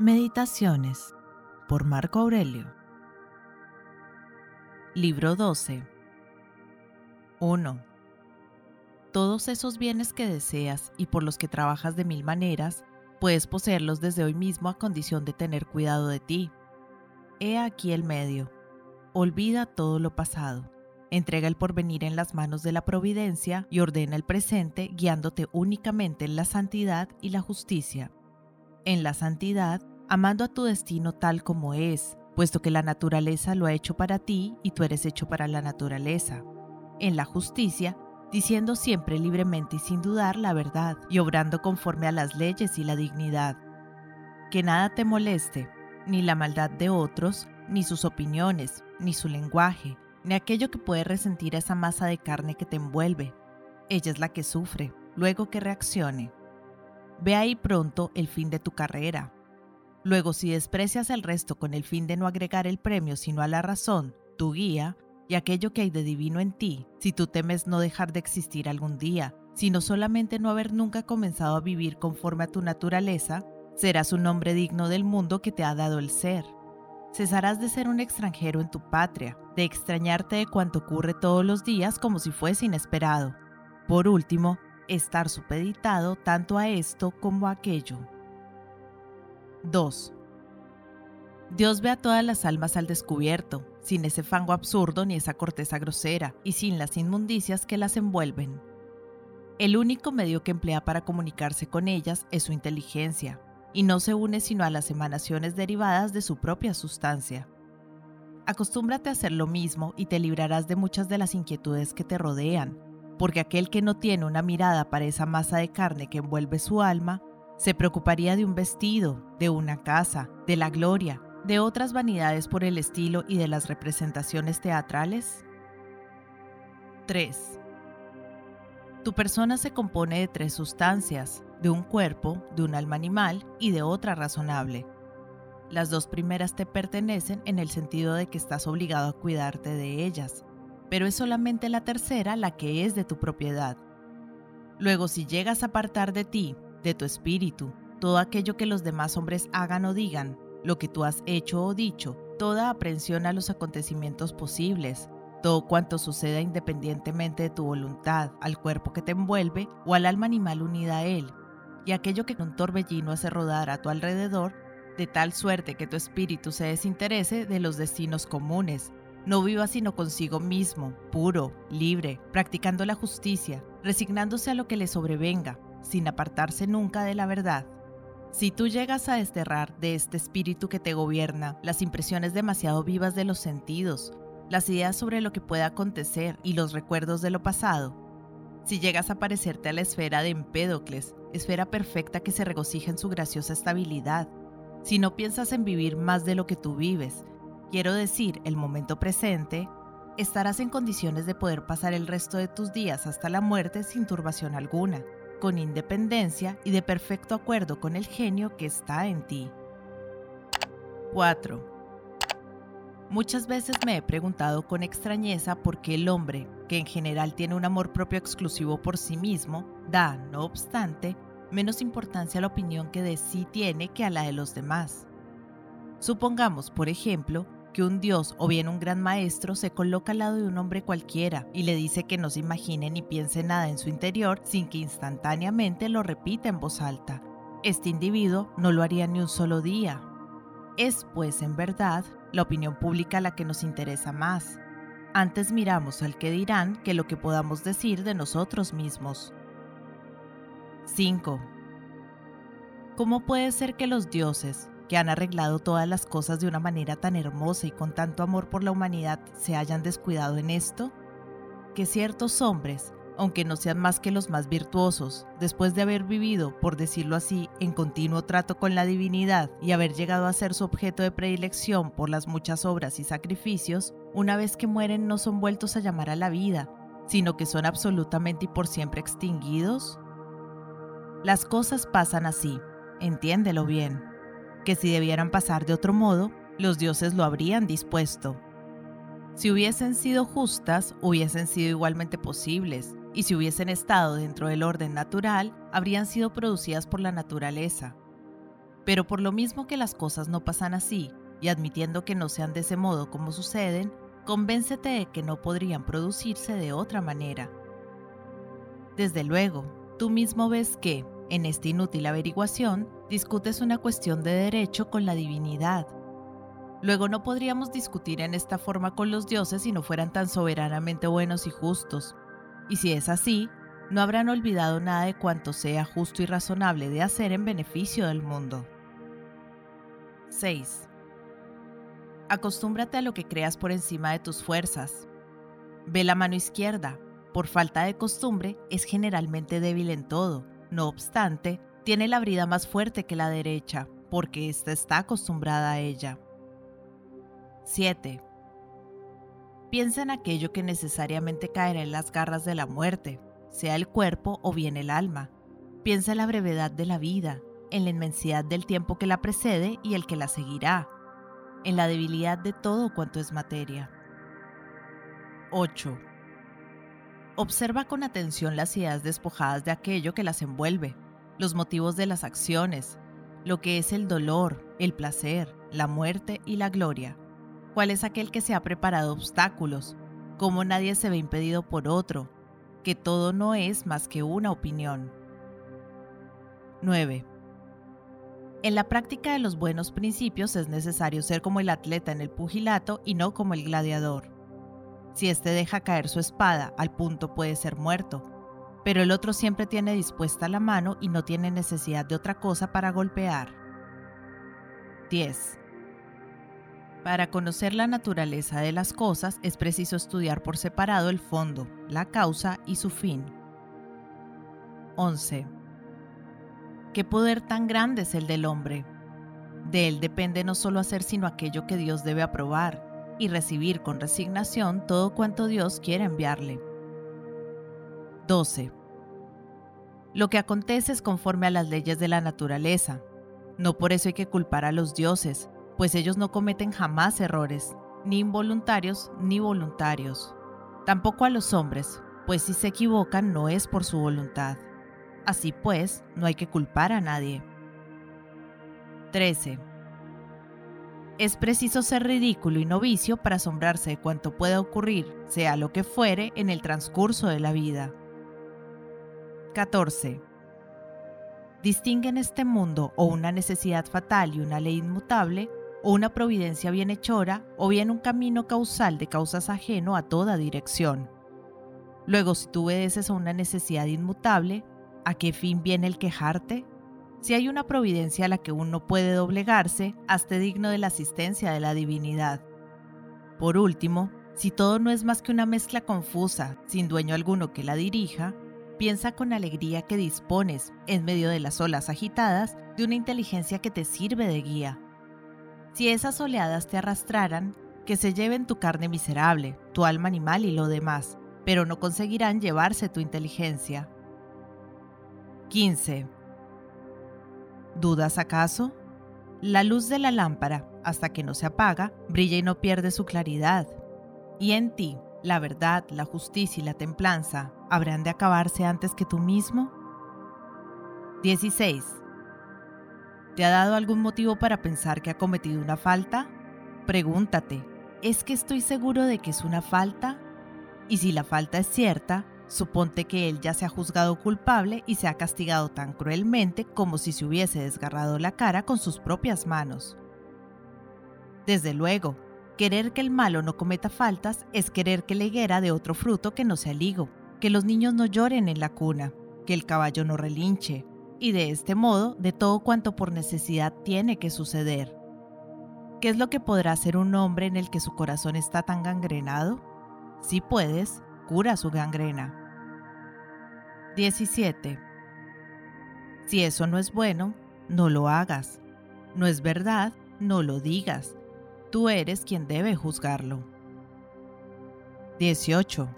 Meditaciones por Marco Aurelio. Libro 12. 1. Todos esos bienes que deseas y por los que trabajas de mil maneras, puedes poseerlos desde hoy mismo a condición de tener cuidado de ti. He aquí el medio. Olvida todo lo pasado. Entrega el porvenir en las manos de la providencia y ordena el presente guiándote únicamente en la santidad y la justicia en la santidad, amando a tu destino tal como es, puesto que la naturaleza lo ha hecho para ti y tú eres hecho para la naturaleza. En la justicia, diciendo siempre libremente y sin dudar la verdad y obrando conforme a las leyes y la dignidad. Que nada te moleste, ni la maldad de otros, ni sus opiniones, ni su lenguaje, ni aquello que puede resentir esa masa de carne que te envuelve. Ella es la que sufre, luego que reaccione. Ve ahí pronto el fin de tu carrera. Luego, si desprecias el resto con el fin de no agregar el premio sino a la razón, tu guía, y aquello que hay de divino en ti, si tú temes no dejar de existir algún día, sino solamente no haber nunca comenzado a vivir conforme a tu naturaleza, serás un hombre digno del mundo que te ha dado el ser. Cesarás de ser un extranjero en tu patria, de extrañarte de cuanto ocurre todos los días como si fuese inesperado. Por último, estar supeditado tanto a esto como a aquello. 2. Dios ve a todas las almas al descubierto, sin ese fango absurdo ni esa corteza grosera, y sin las inmundicias que las envuelven. El único medio que emplea para comunicarse con ellas es su inteligencia, y no se une sino a las emanaciones derivadas de su propia sustancia. Acostúmbrate a hacer lo mismo y te librarás de muchas de las inquietudes que te rodean, porque aquel que no tiene una mirada para esa masa de carne que envuelve su alma, se preocuparía de un vestido, de una casa, de la gloria, de otras vanidades por el estilo y de las representaciones teatrales? 3. Tu persona se compone de tres sustancias, de un cuerpo, de un alma animal y de otra razonable. Las dos primeras te pertenecen en el sentido de que estás obligado a cuidarte de ellas, pero es solamente la tercera la que es de tu propiedad. Luego, si llegas a apartar de ti, de tu espíritu, todo aquello que los demás hombres hagan o digan, lo que tú has hecho o dicho, toda aprensión a los acontecimientos posibles, todo cuanto suceda independientemente de tu voluntad, al cuerpo que te envuelve o al alma animal unida a él, y aquello que un torbellino hace rodar a tu alrededor, de tal suerte que tu espíritu se desinterese de los destinos comunes, no viva sino consigo mismo, puro, libre, practicando la justicia, resignándose a lo que le sobrevenga, sin apartarse nunca de la verdad. Si tú llegas a desterrar de este espíritu que te gobierna las impresiones demasiado vivas de los sentidos, las ideas sobre lo que puede acontecer y los recuerdos de lo pasado, si llegas a parecerte a la esfera de Empédocles, esfera perfecta que se regocija en su graciosa estabilidad, si no piensas en vivir más de lo que tú vives, quiero decir el momento presente, estarás en condiciones de poder pasar el resto de tus días hasta la muerte sin turbación alguna, con independencia y de perfecto acuerdo con el genio que está en ti. 4. Muchas veces me he preguntado con extrañeza por qué el hombre, que en general tiene un amor propio exclusivo por sí mismo, da, no obstante, menos importancia a la opinión que de sí tiene que a la de los demás. Supongamos, por ejemplo, que un dios o bien un gran maestro se coloca al lado de un hombre cualquiera y le dice que no se imagine ni piense nada en su interior sin que instantáneamente lo repita en voz alta. Este individuo no lo haría ni un solo día. Es, pues, en verdad, la opinión pública la que nos interesa más. Antes miramos al que dirán que lo que podamos decir de nosotros mismos. 5. ¿Cómo puede ser que los dioses, que han arreglado todas las cosas de una manera tan hermosa y con tanto amor por la humanidad se hayan descuidado en esto? Que ciertos hombres, aunque no sean más que los más virtuosos, después de haber vivido, por decirlo así, en continuo trato con la divinidad y haber llegado a ser su objeto de predilección por las muchas obras y sacrificios, una vez que mueren no son vueltos a llamar a la vida, sino que son absolutamente y por siempre extinguidos? Las cosas pasan así, entiéndelo bien que si debieran pasar de otro modo, los dioses lo habrían dispuesto. Si hubiesen sido justas, hubiesen sido igualmente posibles, y si hubiesen estado dentro del orden natural, habrían sido producidas por la naturaleza. Pero por lo mismo que las cosas no pasan así, y admitiendo que no sean de ese modo como suceden, convéncete de que no podrían producirse de otra manera. Desde luego, tú mismo ves que, en esta inútil averiguación, discutes una cuestión de derecho con la divinidad. Luego no podríamos discutir en esta forma con los dioses si no fueran tan soberanamente buenos y justos. Y si es así, no habrán olvidado nada de cuanto sea justo y razonable de hacer en beneficio del mundo. 6. Acostúmbrate a lo que creas por encima de tus fuerzas. Ve la mano izquierda. Por falta de costumbre, es generalmente débil en todo. No obstante, tiene la brida más fuerte que la derecha, porque ésta está acostumbrada a ella. 7. Piensa en aquello que necesariamente caerá en las garras de la muerte, sea el cuerpo o bien el alma. Piensa en la brevedad de la vida, en la inmensidad del tiempo que la precede y el que la seguirá, en la debilidad de todo cuanto es materia. 8. Observa con atención las ideas despojadas de aquello que las envuelve, los motivos de las acciones, lo que es el dolor, el placer, la muerte y la gloria. ¿Cuál es aquel que se ha preparado obstáculos? ¿Cómo nadie se ve impedido por otro? Que todo no es más que una opinión. 9. En la práctica de los buenos principios es necesario ser como el atleta en el pugilato y no como el gladiador. Si éste deja caer su espada, al punto puede ser muerto, pero el otro siempre tiene dispuesta la mano y no tiene necesidad de otra cosa para golpear. 10. Para conocer la naturaleza de las cosas es preciso estudiar por separado el fondo, la causa y su fin. 11. ¿Qué poder tan grande es el del hombre? De él depende no solo hacer sino aquello que Dios debe aprobar y recibir con resignación todo cuanto Dios quiere enviarle. 12. Lo que acontece es conforme a las leyes de la naturaleza. No por eso hay que culpar a los dioses, pues ellos no cometen jamás errores, ni involuntarios ni voluntarios. Tampoco a los hombres, pues si se equivocan no es por su voluntad. Así pues, no hay que culpar a nadie. 13. Es preciso ser ridículo y novicio para asombrarse de cuanto pueda ocurrir, sea lo que fuere, en el transcurso de la vida. 14. Distingue en este mundo o una necesidad fatal y una ley inmutable, o una providencia bienhechora, o bien un camino causal de causas ajeno a toda dirección. Luego, si tú obedeces a una necesidad inmutable, ¿A qué fin viene el quejarte? Si hay una providencia a la que uno puede doblegarse, hazte digno de la asistencia de la divinidad. Por último, si todo no es más que una mezcla confusa, sin dueño alguno que la dirija, piensa con alegría que dispones, en medio de las olas agitadas, de una inteligencia que te sirve de guía. Si esas oleadas te arrastraran, que se lleven tu carne miserable, tu alma animal y lo demás, pero no conseguirán llevarse tu inteligencia. 15. ¿Dudas acaso? La luz de la lámpara, hasta que no se apaga, brilla y no pierde su claridad. Y en ti, la verdad, la justicia y la templanza, ¿habrán de acabarse antes que tú mismo? 16. ¿Te ha dado algún motivo para pensar que ha cometido una falta? Pregúntate, ¿es que estoy seguro de que es una falta? Y si la falta es cierta, Suponte que él ya se ha juzgado culpable y se ha castigado tan cruelmente como si se hubiese desgarrado la cara con sus propias manos. Desde luego, querer que el malo no cometa faltas es querer que la higuera de otro fruto que no sea el higo, que los niños no lloren en la cuna, que el caballo no relinche, y de este modo de todo cuanto por necesidad tiene que suceder. ¿Qué es lo que podrá hacer un hombre en el que su corazón está tan gangrenado? Si puedes, cura su gangrena. 17. Si eso no es bueno, no lo hagas. No es verdad, no lo digas. Tú eres quien debe juzgarlo. 18.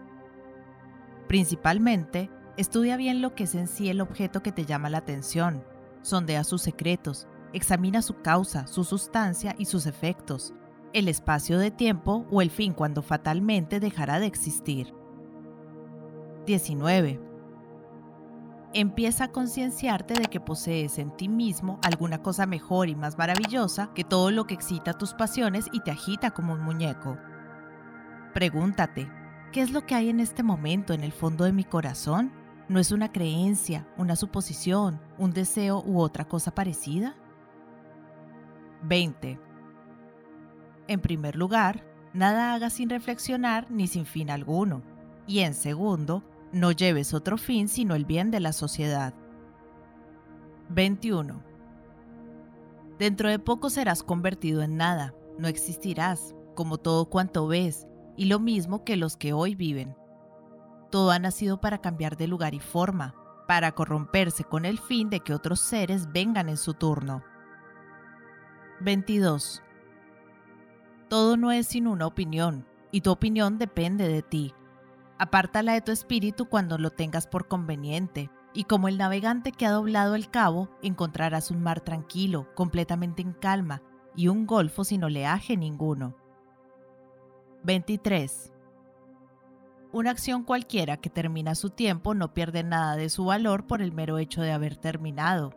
Principalmente, estudia bien lo que es en sí el objeto que te llama la atención. Sondea sus secretos, examina su causa, su sustancia y sus efectos, el espacio de tiempo o el fin cuando fatalmente dejará de existir. 19. Empieza a concienciarte de que posees en ti mismo alguna cosa mejor y más maravillosa que todo lo que excita tus pasiones y te agita como un muñeco. Pregúntate, ¿qué es lo que hay en este momento en el fondo de mi corazón? ¿No es una creencia, una suposición, un deseo u otra cosa parecida? 20. En primer lugar, nada hagas sin reflexionar ni sin fin alguno. Y en segundo, no lleves otro fin sino el bien de la sociedad. 21. Dentro de poco serás convertido en nada, no existirás, como todo cuanto ves, y lo mismo que los que hoy viven. Todo ha nacido para cambiar de lugar y forma, para corromperse con el fin de que otros seres vengan en su turno. 22. Todo no es sino una opinión, y tu opinión depende de ti. Apártala de tu espíritu cuando lo tengas por conveniente, y como el navegante que ha doblado el cabo, encontrarás un mar tranquilo, completamente en calma, y un golfo sin oleaje ninguno. 23. Una acción cualquiera que termina su tiempo no pierde nada de su valor por el mero hecho de haber terminado.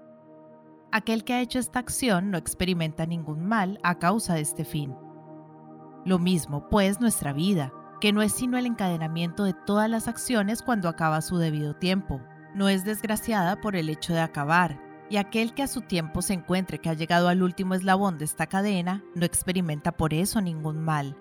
Aquel que ha hecho esta acción no experimenta ningún mal a causa de este fin. Lo mismo, pues, nuestra vida, que no es sino el encadenamiento de todas las acciones cuando acaba su debido tiempo. No es desgraciada por el hecho de acabar, y aquel que a su tiempo se encuentre que ha llegado al último eslabón de esta cadena no experimenta por eso ningún mal.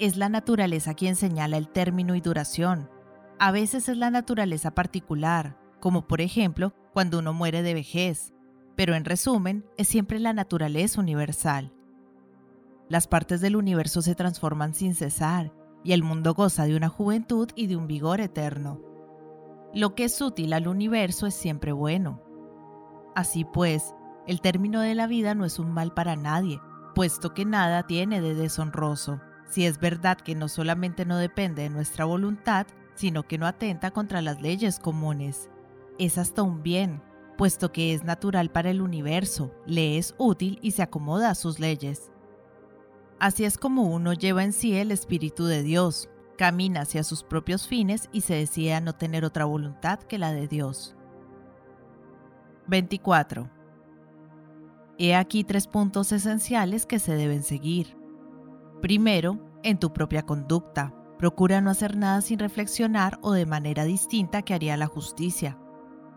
Es la naturaleza quien señala el término y duración. A veces es la naturaleza particular, como por ejemplo cuando uno muere de vejez, pero en resumen es siempre la naturaleza universal. Las partes del universo se transforman sin cesar y el mundo goza de una juventud y de un vigor eterno. Lo que es útil al universo es siempre bueno. Así pues, el término de la vida no es un mal para nadie, puesto que nada tiene de deshonroso, si es verdad que no solamente no depende de nuestra voluntad, sino que no atenta contra las leyes comunes. Es hasta un bien, puesto que es natural para el universo, le es útil y se acomoda a sus leyes. Así es como uno lleva en sí el Espíritu de Dios, camina hacia sus propios fines y se decide a no tener otra voluntad que la de Dios. 24. He aquí tres puntos esenciales que se deben seguir. Primero, en tu propia conducta. Procura no hacer nada sin reflexionar o de manera distinta que haría la justicia.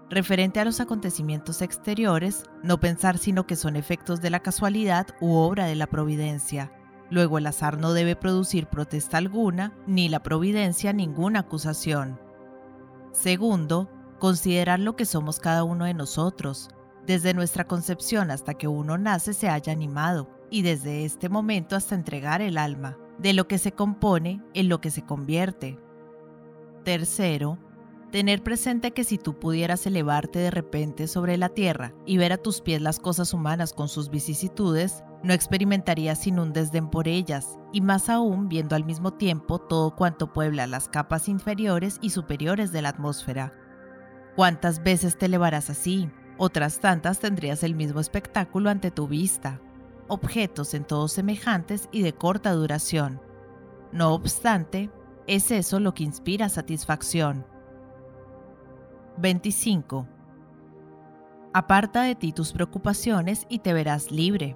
Referente a los acontecimientos exteriores, no pensar sino que son efectos de la casualidad u obra de la providencia. Luego el azar no debe producir protesta alguna, ni la providencia ninguna acusación. Segundo, considerar lo que somos cada uno de nosotros. Desde nuestra concepción hasta que uno nace se haya animado, y desde este momento hasta entregar el alma, de lo que se compone en lo que se convierte. Tercero, Tener presente que si tú pudieras elevarte de repente sobre la tierra y ver a tus pies las cosas humanas con sus vicisitudes, no experimentarías sin un desdén por ellas, y más aún viendo al mismo tiempo todo cuanto puebla las capas inferiores y superiores de la atmósfera. ¿Cuántas veces te elevarás así? Otras tantas tendrías el mismo espectáculo ante tu vista. Objetos en todos semejantes y de corta duración. No obstante, es eso lo que inspira satisfacción 25. Aparta de ti tus preocupaciones y te verás libre.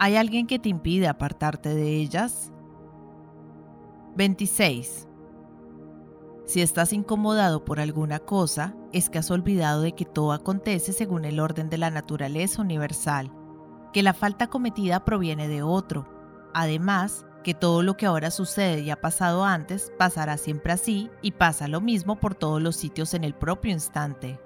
¿Hay alguien que te impide apartarte de ellas? 26. Si estás incomodado por alguna cosa, es que has olvidado de que todo acontece según el orden de la naturaleza universal, que la falta cometida proviene de otro. Además, que todo lo que ahora sucede y ha pasado antes pasará siempre así y pasa lo mismo por todos los sitios en el propio instante.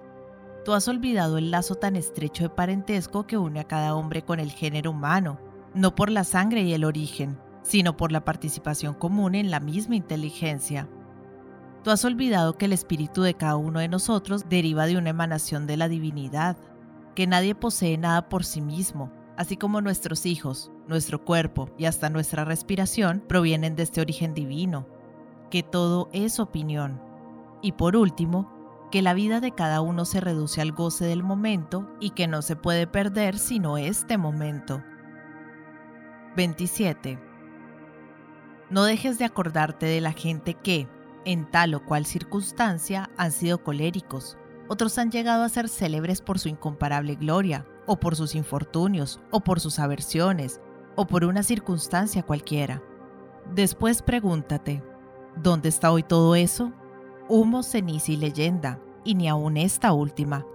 Tú has olvidado el lazo tan estrecho de parentesco que une a cada hombre con el género humano, no por la sangre y el origen, sino por la participación común en la misma inteligencia. Tú has olvidado que el espíritu de cada uno de nosotros deriva de una emanación de la divinidad, que nadie posee nada por sí mismo, así como nuestros hijos, nuestro cuerpo y hasta nuestra respiración provienen de este origen divino, que todo es opinión. Y por último, que la vida de cada uno se reduce al goce del momento y que no se puede perder sino este momento. 27. No dejes de acordarte de la gente que, en tal o cual circunstancia, han sido coléricos, otros han llegado a ser célebres por su incomparable gloria, o por sus infortunios, o por sus aversiones, o por una circunstancia cualquiera. Después pregúntate, ¿dónde está hoy todo eso? Humo, ceniza y leyenda, y ni aun esta última.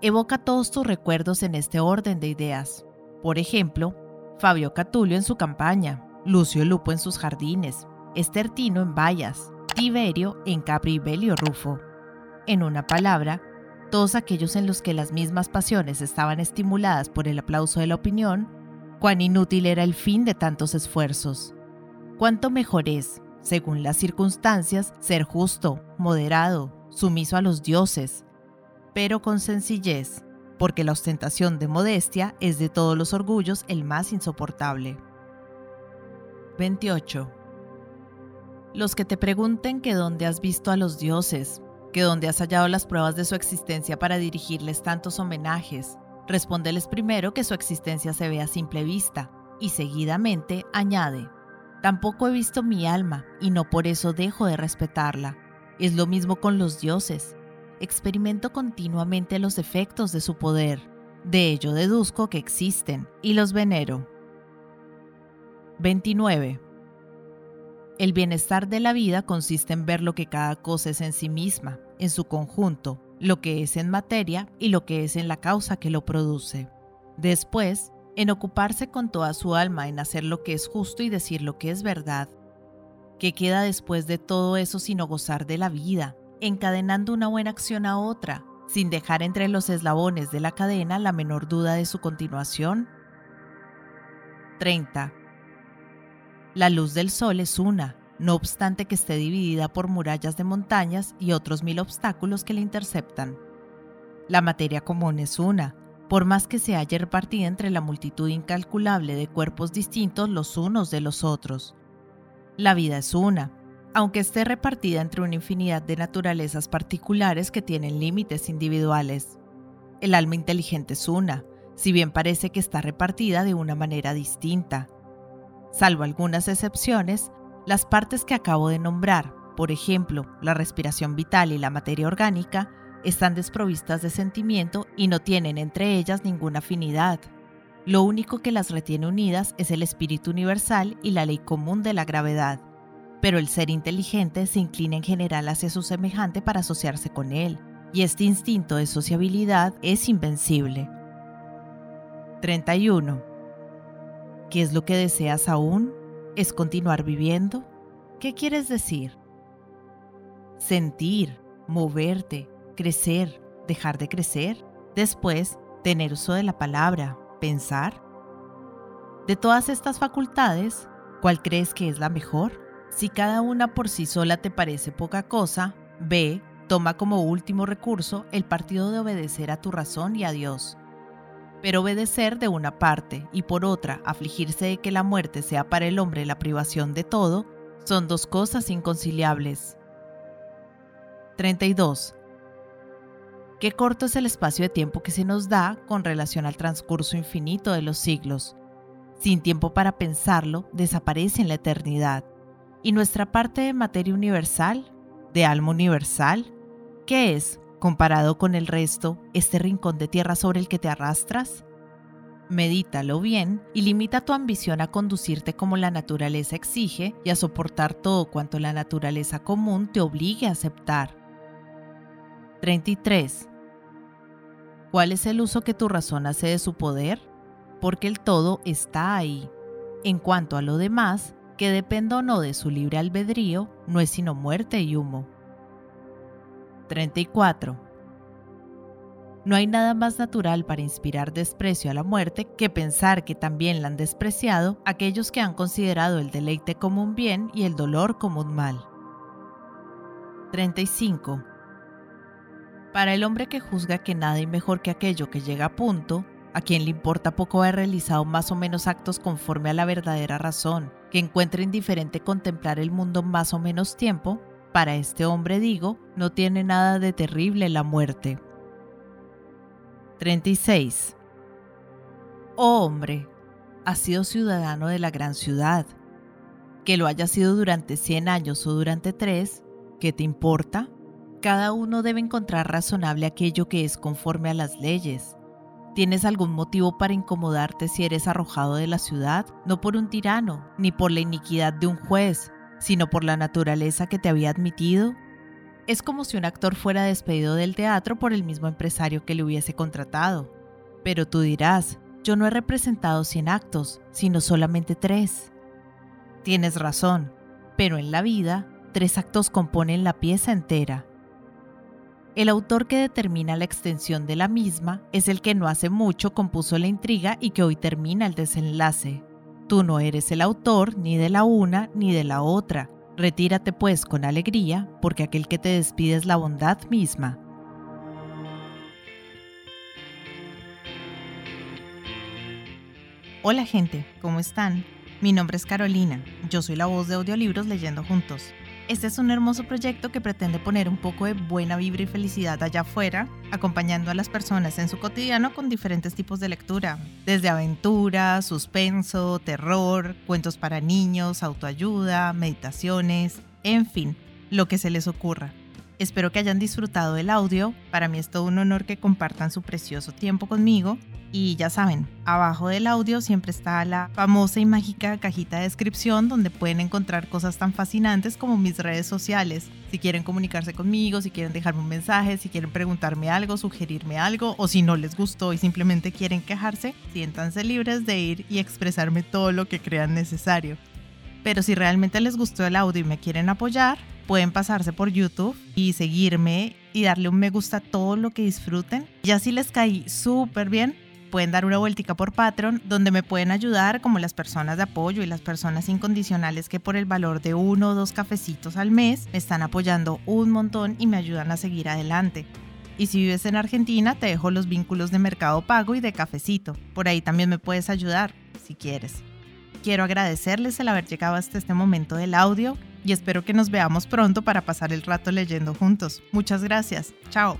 Evoca todos tus recuerdos en este orden de ideas. Por ejemplo, Fabio Catulio en su campaña, Lucio Lupo en sus jardines, Estertino en Vallas, Tiberio en Capribelio Rufo. En una palabra, todos aquellos en los que las mismas pasiones estaban estimuladas por el aplauso de la opinión, cuán inútil era el fin de tantos esfuerzos. Cuánto mejor es, según las circunstancias, ser justo, moderado, sumiso a los dioses, pero con sencillez, porque la ostentación de modestia es de todos los orgullos el más insoportable. 28. Los que te pregunten que dónde has visto a los dioses, que dónde has hallado las pruebas de su existencia para dirigirles tantos homenajes, respóndeles primero que su existencia se ve a simple vista, y seguidamente añade, tampoco he visto mi alma, y no por eso dejo de respetarla. Es lo mismo con los dioses. Experimento continuamente los efectos de su poder. De ello deduzco que existen y los venero. 29. El bienestar de la vida consiste en ver lo que cada cosa es en sí misma, en su conjunto, lo que es en materia y lo que es en la causa que lo produce. Después, en ocuparse con toda su alma en hacer lo que es justo y decir lo que es verdad. ¿Qué queda después de todo eso sino gozar de la vida, encadenando una buena acción a otra, sin dejar entre los eslabones de la cadena la menor duda de su continuación? 30. La luz del sol es una, no obstante que esté dividida por murallas de montañas y otros mil obstáculos que la interceptan. La materia común es una, por más que se haya repartida entre la multitud incalculable de cuerpos distintos los unos de los otros. La vida es una, aunque esté repartida entre una infinidad de naturalezas particulares que tienen límites individuales. El alma inteligente es una, si bien parece que está repartida de una manera distinta. Salvo algunas excepciones, las partes que acabo de nombrar, por ejemplo, la respiración vital y la materia orgánica, están desprovistas de sentimiento y no tienen entre ellas ninguna afinidad. Lo único que las retiene unidas es el espíritu universal y la ley común de la gravedad. Pero el ser inteligente se inclina en general hacia su semejante para asociarse con él, y este instinto de sociabilidad es invencible. 31. ¿Qué es lo que deseas aún? ¿Es continuar viviendo? ¿Qué quieres decir? Sentir, moverte, crecer, dejar de crecer. Después, tener uso de la palabra, pensar. De todas estas facultades, ¿cuál crees que es la mejor? Si cada una por sí sola te parece poca cosa, ve, toma como último recurso el partido de obedecer a tu razón y a Dios pero obedecer de una parte y por otra afligirse de que la muerte sea para el hombre la privación de todo, son dos cosas inconciliables. 32. Qué corto es el espacio de tiempo que se nos da con relación al transcurso infinito de los siglos. Sin tiempo para pensarlo, desaparece en la eternidad. ¿Y nuestra parte de materia universal, de alma universal? ¿Qué es, comparado con el resto, este rincón de tierra sobre el que te arrastras? Medítalo bien y limita tu ambición a conducirte como la naturaleza exige y a soportar todo cuanto la naturaleza común te obligue a aceptar. 33. ¿Cuál es el uso que tu razón hace de su poder? Porque el todo está ahí. En cuanto a lo demás, que dependa o no de su libre albedrío, no es sino muerte y humo. 34. No hay nada más natural para inspirar desprecio a la muerte que pensar que también la han despreciado aquellos que han considerado el deleite como un bien y el dolor como un mal. 35. Para el hombre que juzga que nada hay mejor que aquello que llega a punto, a quien le importa poco haber realizado más o menos actos conforme a la verdadera razón, que encuentra indiferente contemplar el mundo más o menos tiempo, para este hombre digo, no tiene nada de terrible la muerte. 36. Oh hombre, has sido ciudadano de la gran ciudad. Que lo haya sido durante 100 años o durante 3, ¿qué te importa? Cada uno debe encontrar razonable aquello que es conforme a las leyes. ¿Tienes algún motivo para incomodarte si eres arrojado de la ciudad? No por un tirano, ni por la iniquidad de un juez, sino por la naturaleza que te había admitido. Es como si un actor fuera despedido del teatro por el mismo empresario que le hubiese contratado. Pero tú dirás, yo no he representado 100 actos, sino solamente tres. Tienes razón, pero en la vida, tres actos componen la pieza entera. El autor que determina la extensión de la misma es el que no hace mucho compuso la intriga y que hoy termina el desenlace. Tú no eres el autor ni de la una ni de la otra. Retírate pues con alegría, porque aquel que te despide es la bondad misma. Hola gente, ¿cómo están? Mi nombre es Carolina, yo soy la voz de audiolibros leyendo juntos. Este es un hermoso proyecto que pretende poner un poco de buena vibra y felicidad allá afuera, acompañando a las personas en su cotidiano con diferentes tipos de lectura, desde aventura, suspenso, terror, cuentos para niños, autoayuda, meditaciones, en fin, lo que se les ocurra. Espero que hayan disfrutado del audio. Para mí es todo un honor que compartan su precioso tiempo conmigo. Y ya saben, abajo del audio siempre está la famosa y mágica cajita de descripción donde pueden encontrar cosas tan fascinantes como mis redes sociales. Si quieren comunicarse conmigo, si quieren dejarme un mensaje, si quieren preguntarme algo, sugerirme algo o si no les gustó y simplemente quieren quejarse, siéntanse libres de ir y expresarme todo lo que crean necesario. Pero si realmente les gustó el audio y me quieren apoyar, pueden pasarse por YouTube y seguirme y darle un me gusta a todo lo que disfruten. Ya si les caí súper bien, pueden dar una vueltica por Patreon, donde me pueden ayudar como las personas de apoyo y las personas incondicionales que por el valor de uno o dos cafecitos al mes me están apoyando un montón y me ayudan a seguir adelante. Y si vives en Argentina, te dejo los vínculos de Mercado Pago y de Cafecito. Por ahí también me puedes ayudar, si quieres. Quiero agradecerles el haber llegado hasta este momento del audio y espero que nos veamos pronto para pasar el rato leyendo juntos. Muchas gracias. Chao.